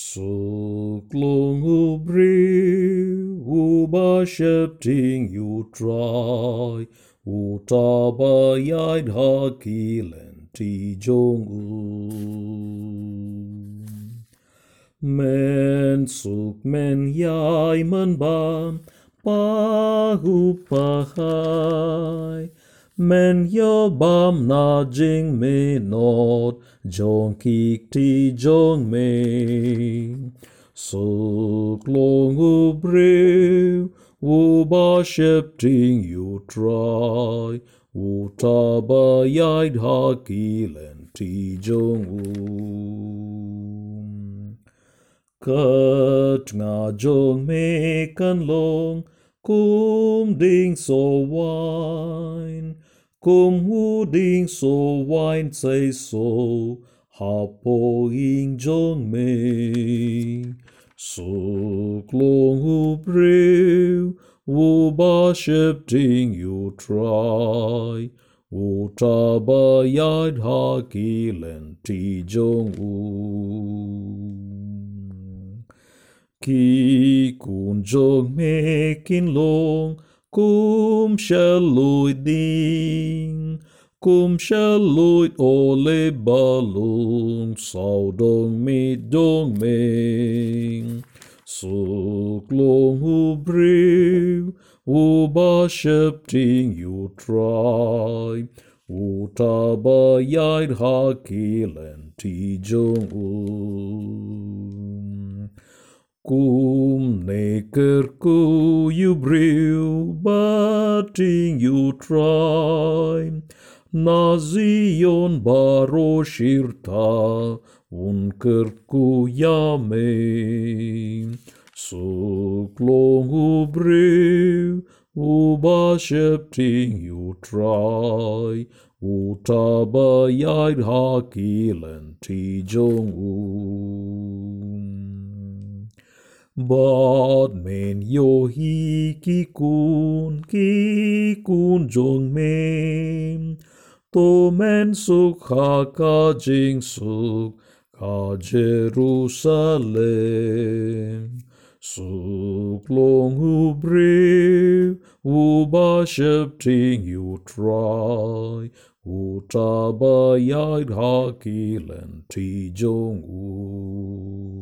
Suklung ubri uba shepting you try. Utaba yaid hakilen ti jongu men suk men yai man ban pahu pahai men yo bam na jing me not jong kik ti jong me. Long u brew u ba shepting you try u ta ba yaid ha kilen ti jong u. Kat nga jong me kan long kum ding so wine kum hu ding so wine say so ha po ing jong me so klong hu brew wu ba ship ding you try wu ta ba yad ha kilen ti jong u Ki kun jong me kin long kum shall luid ding kum shall luid o le balung sao dong me dong me suk long hu brew u ba shep ding you try u ta ba yaid ha kilen ti jong u. Kum nekerku you brew, batting you try. Na Zion baro shirta, unkerku yame. Suklong u brew, uba shepting you try. Utaba yaid hakilen ti jong u. Bad men yo hi ki kun ki kun jong men. To men suk ha ka jing suk ka Jerusalem. Suk long hu brew u ba shep ting you try u ta ba yaid ha ti jong u